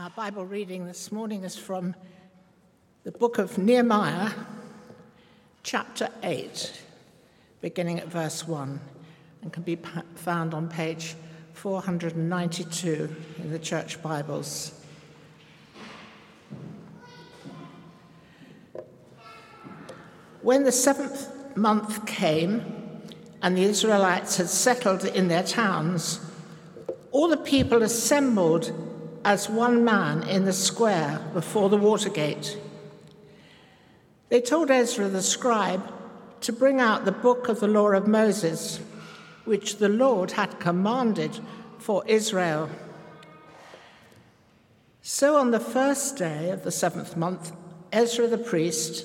Our Bible reading this morning is from the book of Nehemiah, chapter 8, beginning at verse 1, and can be found on page 492 in the church Bibles. When the seventh month came and the Israelites had settled in their towns, all the people assembled as one man in the square before the water gate. They told Ezra the scribe to bring out the book of the law of Moses, which the Lord had commanded for Israel. So on the first day of the seventh month, Ezra the priest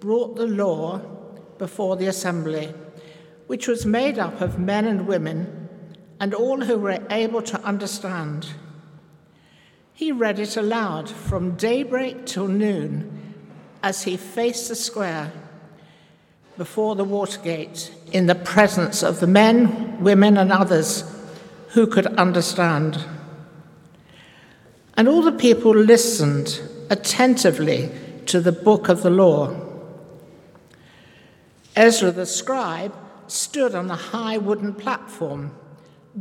brought the law before the assembly, which was made up of men and women and all who were able to understand. He read it aloud from daybreak till noon as he faced the square before the water gate in the presence of the men, women, and others who could understand. And all the people listened attentively to the book of the law. Ezra the scribe stood on a high wooden platform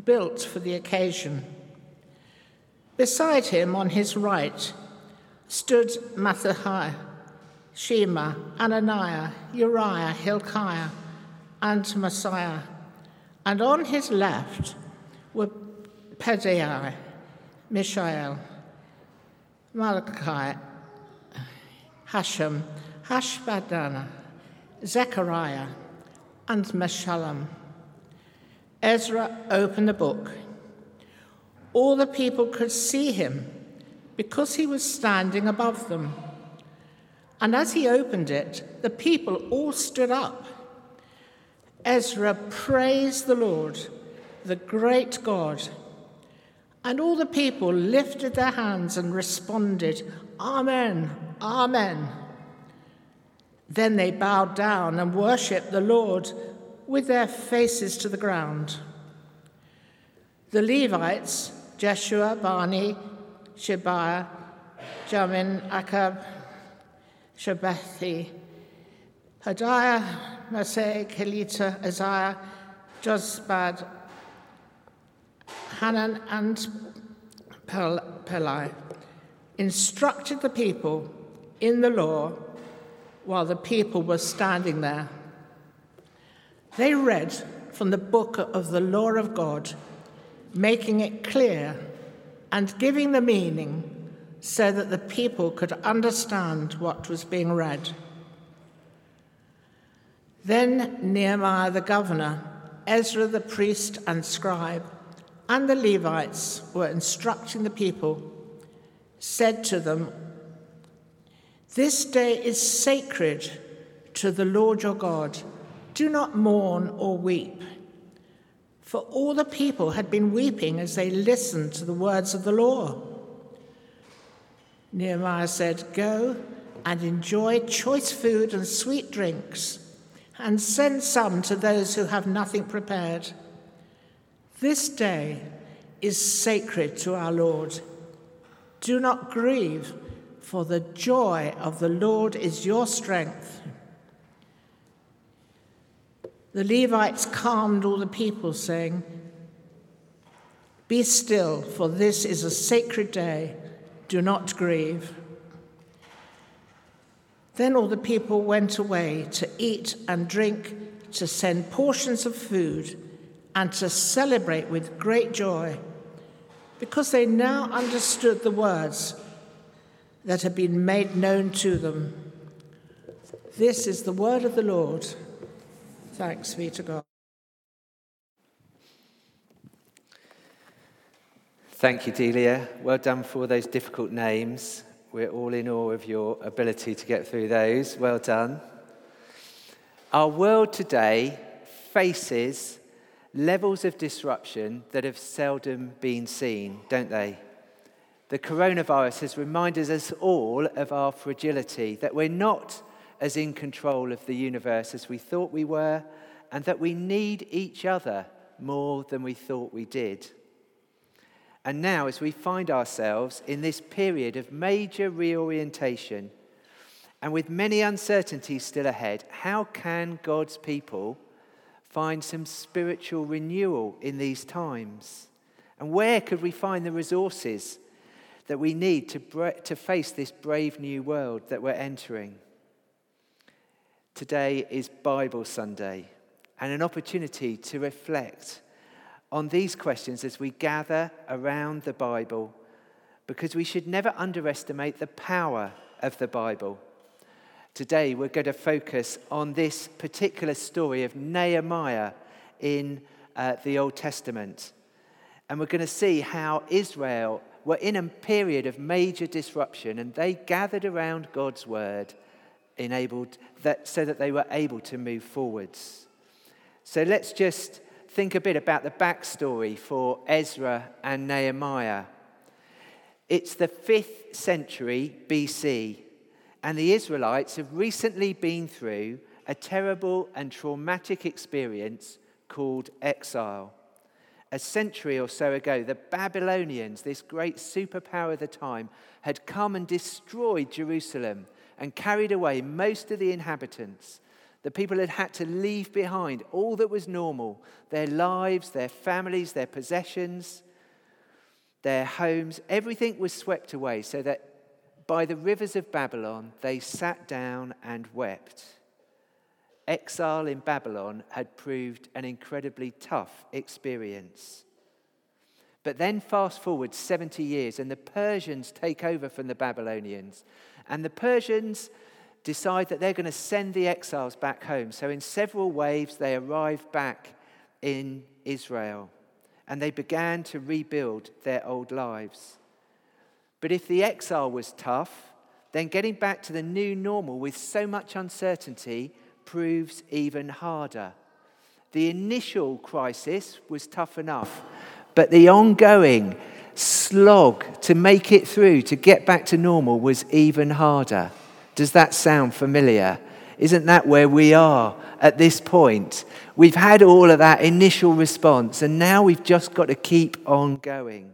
built for the occasion. Beside him, on his right, stood Matthiah, Shema, Ananiah, Uriah, Hilkiah, and Maaseiah. And on his left were Pedaiah, Mishael, Malachi, Hashum, Hashbaddanah, Zechariah, and Meshullam. Ezra opened the book all the people could see him because he was standing above them. And as he opened it, the people all stood up. Ezra praised the Lord, the great God. And all the people lifted their hands and responded, Amen, Amen. Then they bowed down and worshipped the Lord with their faces to the ground. The Levites Jeshua, Bani, Shebiah, Jamin, Akkub, Shabbethai, Hodiah, Maseh, Kelita, Isaiah, Josbad, Hanan, and Pelai instructed the people in the law while the people were standing there. They read from the book of the law of God making it clear and giving the meaning so that the people could understand what was being read. Then Nehemiah the governor, Ezra the priest and scribe, and the Levites were instructing the people, said to them, This day is sacred to the Lord your God. Do not mourn or weep for all the people had been weeping as they listened to the words of the law. Nehemiah said, Go and enjoy choice food and sweet drinks, and send some to those who have nothing prepared. This day is sacred to our Lord. Do not grieve, for the joy of the Lord is your strength. The Levites calmed all the people, saying, Be still, for this is a sacred day. Do not grieve. Then all the people went away to eat and drink, to send portions of food, and to celebrate with great joy, because they now understood the words that had been made known to them. This is the word of the Lord. Thanks be to God. Thank you, Delia. Well done for those difficult names. We're all in awe of your ability to get through those. Well done. Our world today faces levels of disruption that have seldom been seen, don't they? The coronavirus has reminded us all of our fragility, that we're not as in control of the universe as we thought we were, and that we need each other more than we thought we did. And now, as we find ourselves in this period of major reorientation and with many uncertainties still ahead, how can God's people find some spiritual renewal in these times? And where could we find the resources that we need to, to face this brave new world that we're entering? Today is Bible Sunday and an opportunity to reflect on these questions as we gather around the Bible because we should never underestimate the power of the Bible. Today, we're going to focus on this particular story of Nehemiah in uh, the Old Testament. And we're going to see how Israel were in a period of major disruption and they gathered around God's word enabled that, so that they were able to move forwards. So let's just think a bit about the backstory for Ezra and Nehemiah. It's the 5th century BC, and the Israelites have recently been through a terrible and traumatic experience called exile. A century or so ago, the Babylonians, this great superpower of the time, had come and destroyed Jerusalem and carried away most of the inhabitants. The people had had to leave behind all that was normal their lives, their families, their possessions, their homes. Everything was swept away so that by the rivers of Babylon they sat down and wept. Exile in Babylon had proved an incredibly tough experience. But then, fast forward 70 years, and the Persians take over from the Babylonians. And the Persians decide that they're going to send the exiles back home. So, in several waves, they arrive back in Israel and they began to rebuild their old lives. But if the exile was tough, then getting back to the new normal with so much uncertainty proves even harder. The initial crisis was tough enough, but the ongoing slog to make it through, to get back to normal, was even harder. Does that sound familiar? Isn't that where we are at this point? We've had all of that initial response, and now we've just got to keep on going.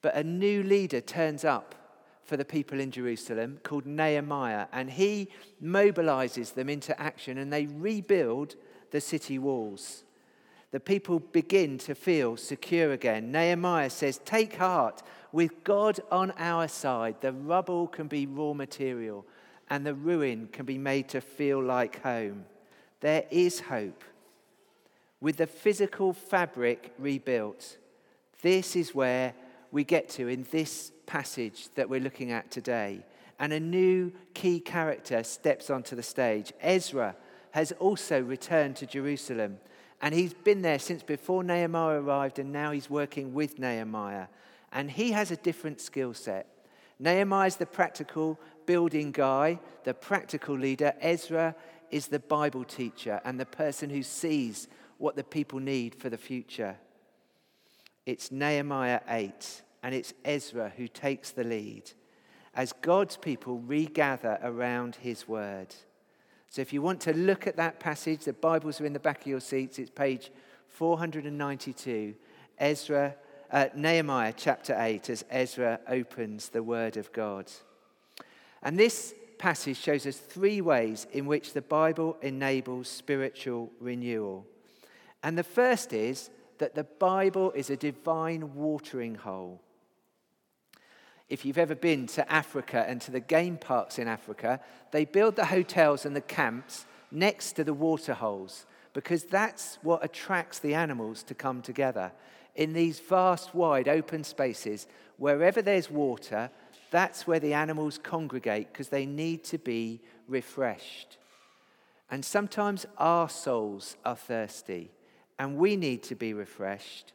But a new leader turns up for the people in Jerusalem called Nehemiah, and he mobilizes them into action and they rebuild the city walls. The people begin to feel secure again. Nehemiah says, Take heart, with God on our side, the rubble can be raw material and the ruin can be made to feel like home. There is hope. With the physical fabric rebuilt, this is where we get to in this passage that we're looking at today. And a new key character steps onto the stage. Ezra has also returned to Jerusalem. And he's been there since before Nehemiah arrived, and now he's working with Nehemiah and he has a different skill set. Nehemiah is the practical building guy, the practical leader. Ezra is the Bible teacher and the person who sees what the people need for the future. It's Nehemiah 8, and it's Ezra who takes the lead as God's people regather around his word. So if you want to look at that passage, the Bibles are in the back of your seats. It's page 492. Ezra uh, Nehemiah chapter 8 as Ezra opens the Word of God. And this passage shows us three ways in which the Bible enables spiritual renewal. And the first is that the Bible is a divine watering hole. If you've ever been to Africa and to the game parks in Africa, they build the hotels and the camps next to the water holes because that's what attracts the animals to come together in these vast, wide, open spaces, wherever there's water, that's where the animals congregate because they need to be refreshed. And sometimes our souls are thirsty and we need to be refreshed.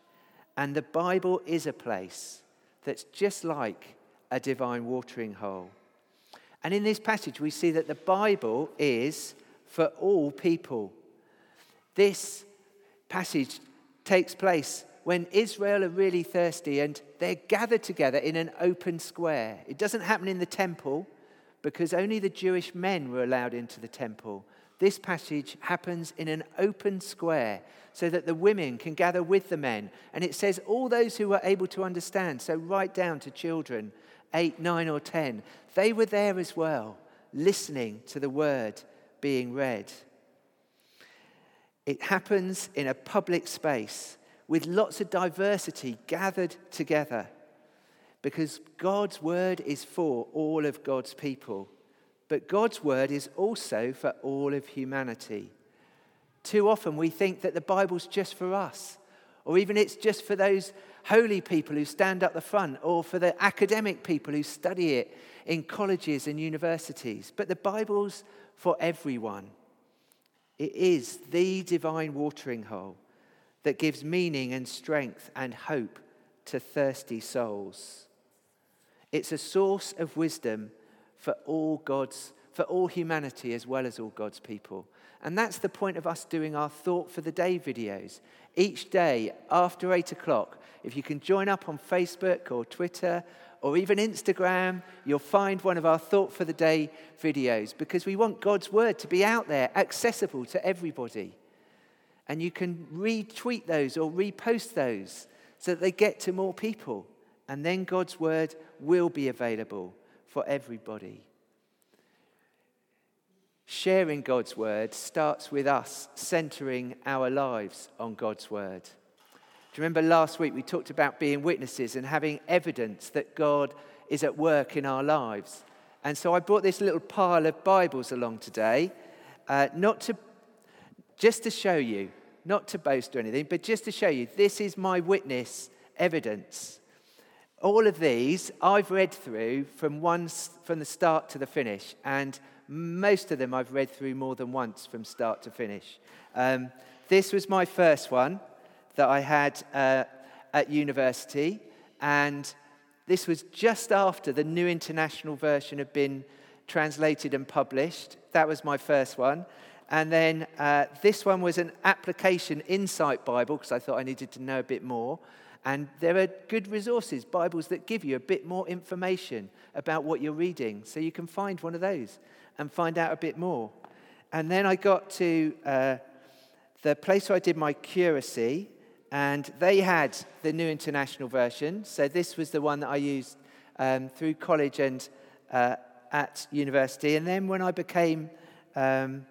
And the Bible is a place that's just like a divine watering hole. And in this passage, we see that the Bible is for all people. This passage takes place when Israel are really thirsty and they're gathered together in an open square. It doesn't happen in the temple because only the Jewish men were allowed into the temple. This passage happens in an open square so that the women can gather with the men. And it says, all those who were able to understand, so right down to children, eight, nine, or ten, they were there as well, listening to the word being read. It happens in a public space with lots of diversity gathered together because God's word is for all of God's people. But God's word is also for all of humanity. Too often we think that the Bible's just for us, or even it's just for those holy people who stand up the front, or for the academic people who study it in colleges and universities. But the Bible's for everyone. It is the divine watering hole that gives meaning and strength and hope to thirsty souls. It's a source of wisdom for all God's, for all humanity as well as all God's people. And that's the point of us doing our Thought for the Day videos. Each day after eight o'clock, if you can join up on Facebook or Twitter or even Instagram, you'll find one of our Thought for the Day videos because we want God's Word to be out there, accessible to everybody. And you can retweet those or repost those so that they get to more people. And then God's Word will be available for everybody. Sharing God's word starts with us centering our lives on God's word. Do you remember last week we talked about being witnesses and having evidence that God is at work in our lives? And so I brought this little pile of Bibles along today, uh, not to just to show you, not to boast or anything, but just to show you this is my witness evidence all of these I've read through from, one, from the start to the finish, and most of them I've read through more than once from start to finish. Um, this was my first one that I had uh, at university, and this was just after the New International Version had been translated and published. That was my first one. And then uh, this one was an application insight Bible because I thought I needed to know a bit more. And there are good resources, Bibles that give you a bit more information about what you're reading. So you can find one of those and find out a bit more. And then I got to uh, the place where I did my curacy, and they had the New International Version. So this was the one that I used um, through college and uh, at university. And then when I became um,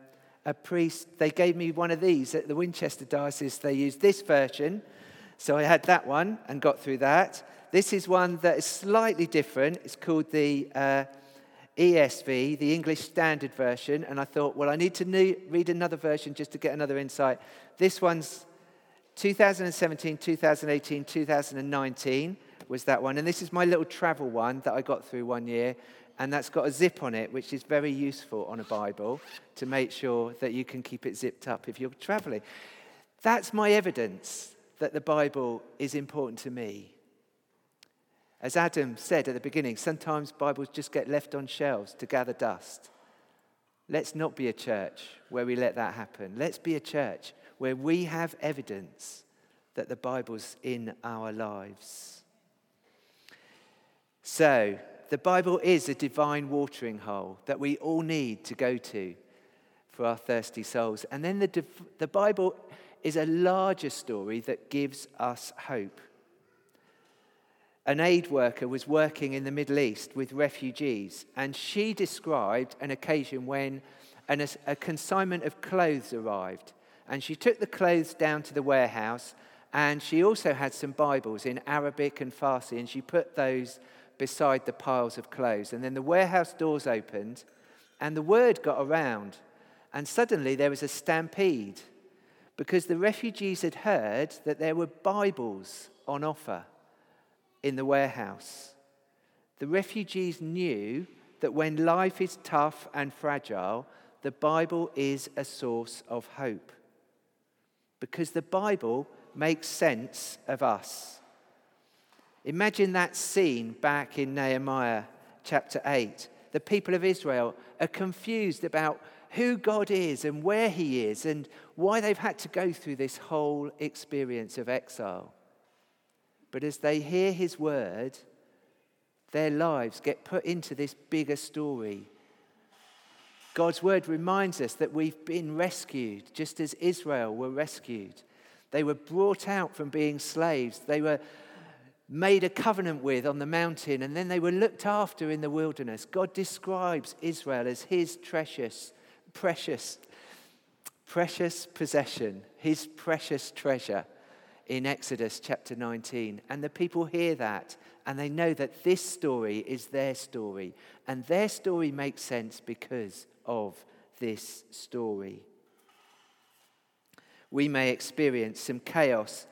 a priest, they gave me one of these at the Winchester Diocese. They used this version so I had that one and got through that. This is one that is slightly different. It's called the uh, ESV, the English Standard Version. And I thought, well, I need to new, read another version just to get another insight. This one's 2017, 2018, 2019 was that one. And this is my little travel one that I got through one year. And that's got a zip on it, which is very useful on a Bible to make sure that you can keep it zipped up if you're traveling. That's my evidence that the Bible is important to me. As Adam said at the beginning, sometimes Bibles just get left on shelves to gather dust. Let's not be a church where we let that happen. Let's be a church where we have evidence that the Bible's in our lives. So, the Bible is a divine watering hole that we all need to go to for our thirsty souls. And then the, the Bible is a larger story that gives us hope. An aid worker was working in the Middle East with refugees, and she described an occasion when an, a consignment of clothes arrived. And she took the clothes down to the warehouse, and she also had some Bibles in Arabic and Farsi, and she put those beside the piles of clothes. And then the warehouse doors opened, and the word got around, and suddenly there was a stampede because the refugees had heard that there were Bibles on offer in the warehouse. The refugees knew that when life is tough and fragile, the Bible is a source of hope. Because the Bible makes sense of us. Imagine that scene back in Nehemiah chapter 8. The people of Israel are confused about who God is and where He is and why they've had to go through this whole experience of exile. But as they hear His word, their lives get put into this bigger story. God's word reminds us that we've been rescued, just as Israel were rescued. They were brought out from being slaves. They were made a covenant with on the mountain, and then they were looked after in the wilderness. God describes Israel as his precious, precious, precious possession, his precious treasure in Exodus chapter 19. And the people hear that and they know that this story is their story. And their story makes sense because of this story. We may experience some chaos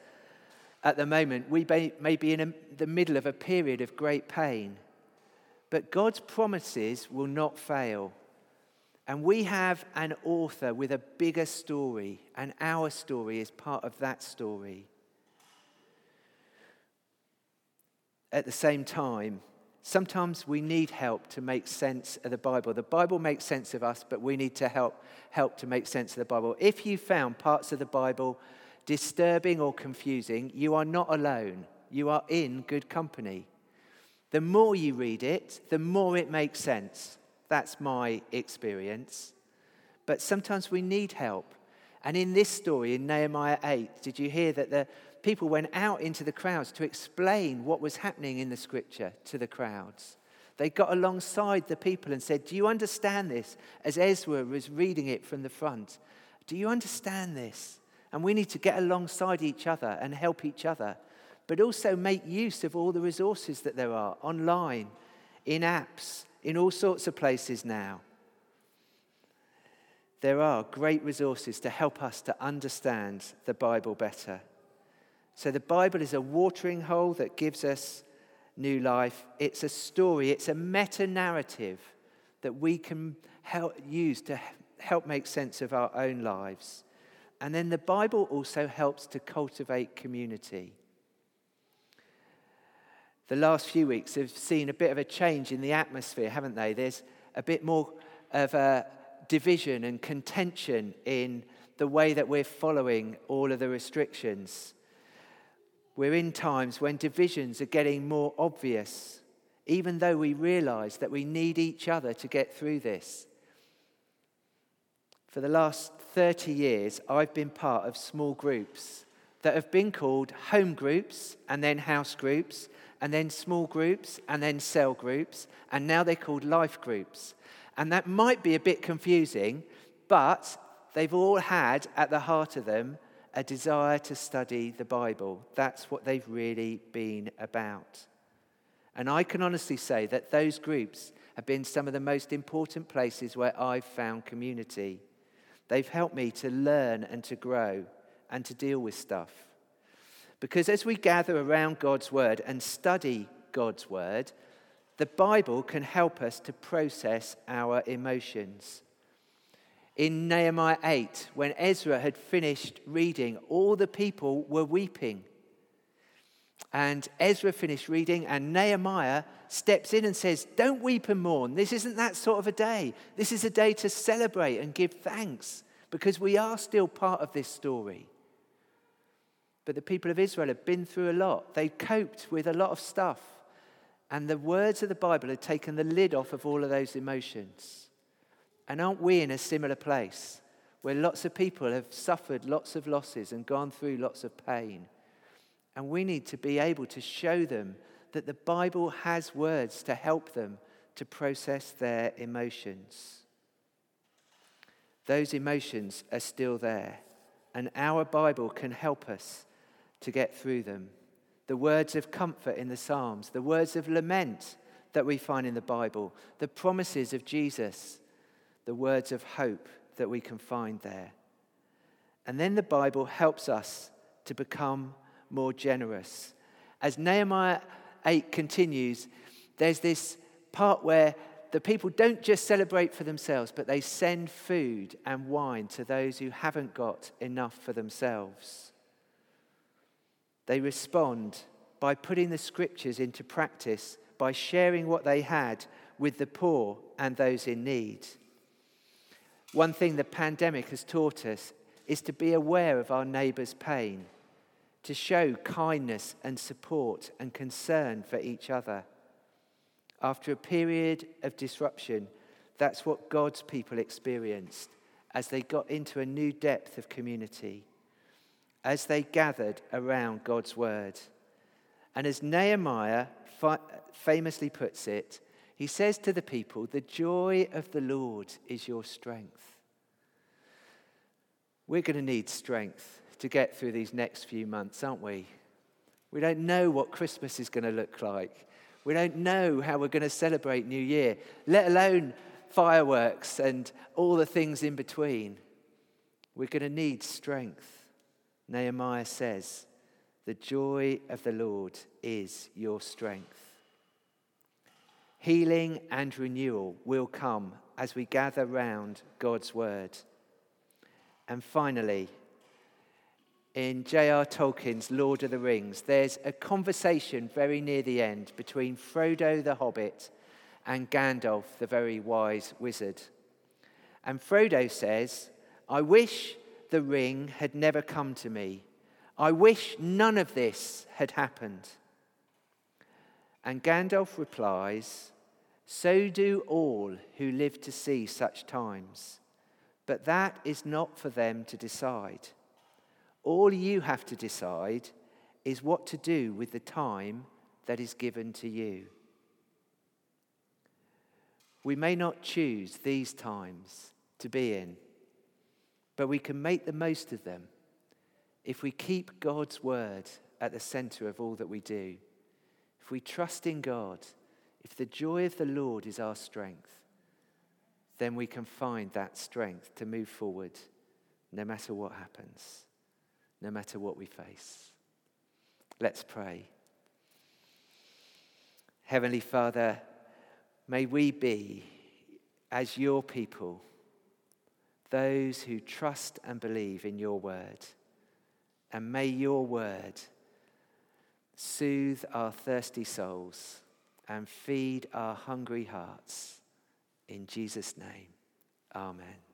at the moment. We may, may be in a, the middle of a period of great pain. But God's promises will not fail. And we have an author with a bigger story, and our story is part of that story. At the same time, sometimes we need help to make sense of the Bible. The Bible makes sense of us, but we need to help, help to make sense of the Bible. If you found parts of the Bible disturbing or confusing, you are not alone. You are in good company. The more you read it, the more it makes sense. That's my experience. But sometimes we need help. And in this story, in Nehemiah 8, did you hear that the people went out into the crowds to explain what was happening in the scripture to the crowds? They got alongside the people and said, Do you understand this? As Ezra was reading it from the front. Do you understand this? And we need to get alongside each other and help each other, but also make use of all the resources that there are online, in apps, in all sorts of places now. There are great resources to help us to understand the Bible better. So, the Bible is a watering hole that gives us new life. It's a story, it's a meta narrative that we can help, use to help make sense of our own lives. And then the Bible also helps to cultivate community the last few weeks have seen a bit of a change in the atmosphere, haven't they? There's a bit more of a division and contention in the way that we're following all of the restrictions. We're in times when divisions are getting more obvious, even though we realize that we need each other to get through this. For the last 30 years, I've been part of small groups that have been called home groups and then house groups and then small groups, and then cell groups, and now they're called life groups. And that might be a bit confusing, but they've all had at the heart of them a desire to study the Bible. That's what they've really been about. And I can honestly say that those groups have been some of the most important places where I've found community. They've helped me to learn and to grow and to deal with stuff. Because as we gather around God's word and study God's word, the Bible can help us to process our emotions. In Nehemiah 8, when Ezra had finished reading, all the people were weeping. And Ezra finished reading, and Nehemiah steps in and says, Don't weep and mourn. This isn't that sort of a day. This is a day to celebrate and give thanks because we are still part of this story. But the people of Israel had been through a lot. They coped with a lot of stuff. And the words of the Bible had taken the lid off of all of those emotions. And aren't we in a similar place where lots of people have suffered lots of losses and gone through lots of pain? And we need to be able to show them that the Bible has words to help them to process their emotions. Those emotions are still there, and our Bible can help us to get through them. The words of comfort in the Psalms, the words of lament that we find in the Bible, the promises of Jesus, the words of hope that we can find there. And then the Bible helps us to become more generous. As Nehemiah 8 continues, there's this part where the people don't just celebrate for themselves, but they send food and wine to those who haven't got enough for themselves. They respond by putting the scriptures into practice, by sharing what they had with the poor and those in need. One thing the pandemic has taught us is to be aware of our neighbour's pain, to show kindness and support and concern for each other. After a period of disruption, That's what God's people experienced as they got into a new depth of community, as they gathered around God's word. And as Nehemiah famously puts it, he says to the people, The joy of the Lord is your strength. We're going to need strength to get through these next few months, aren't we? We don't know what Christmas is going to look like. We don't know how we're going to celebrate New Year, let alone fireworks and all the things in between. We're going to need strength. Nehemiah says, The joy of the Lord is your strength. Healing and renewal will come as we gather round God's word. And finally, in J.R. Tolkien's Lord of the Rings, there's a conversation very near the end between Frodo the Hobbit and Gandalf the very wise wizard. And Frodo says, I wish the ring had never come to me. I wish none of this had happened. And Gandalf replies, So do all who live to see such times. But that is not for them to decide. All you have to decide is what to do with the time that is given to you. We may not choose these times to be in, but we can make the most of them if we keep God's word at the center of all that we do. If we trust in God, if the joy of the Lord is our strength, then we can find that strength to move forward no matter what happens no matter what we face. Let's pray. Heavenly Father, may we be, as your people, those who trust and believe in your word. And may your word soothe our thirsty souls and feed our hungry hearts. In Jesus' name, amen.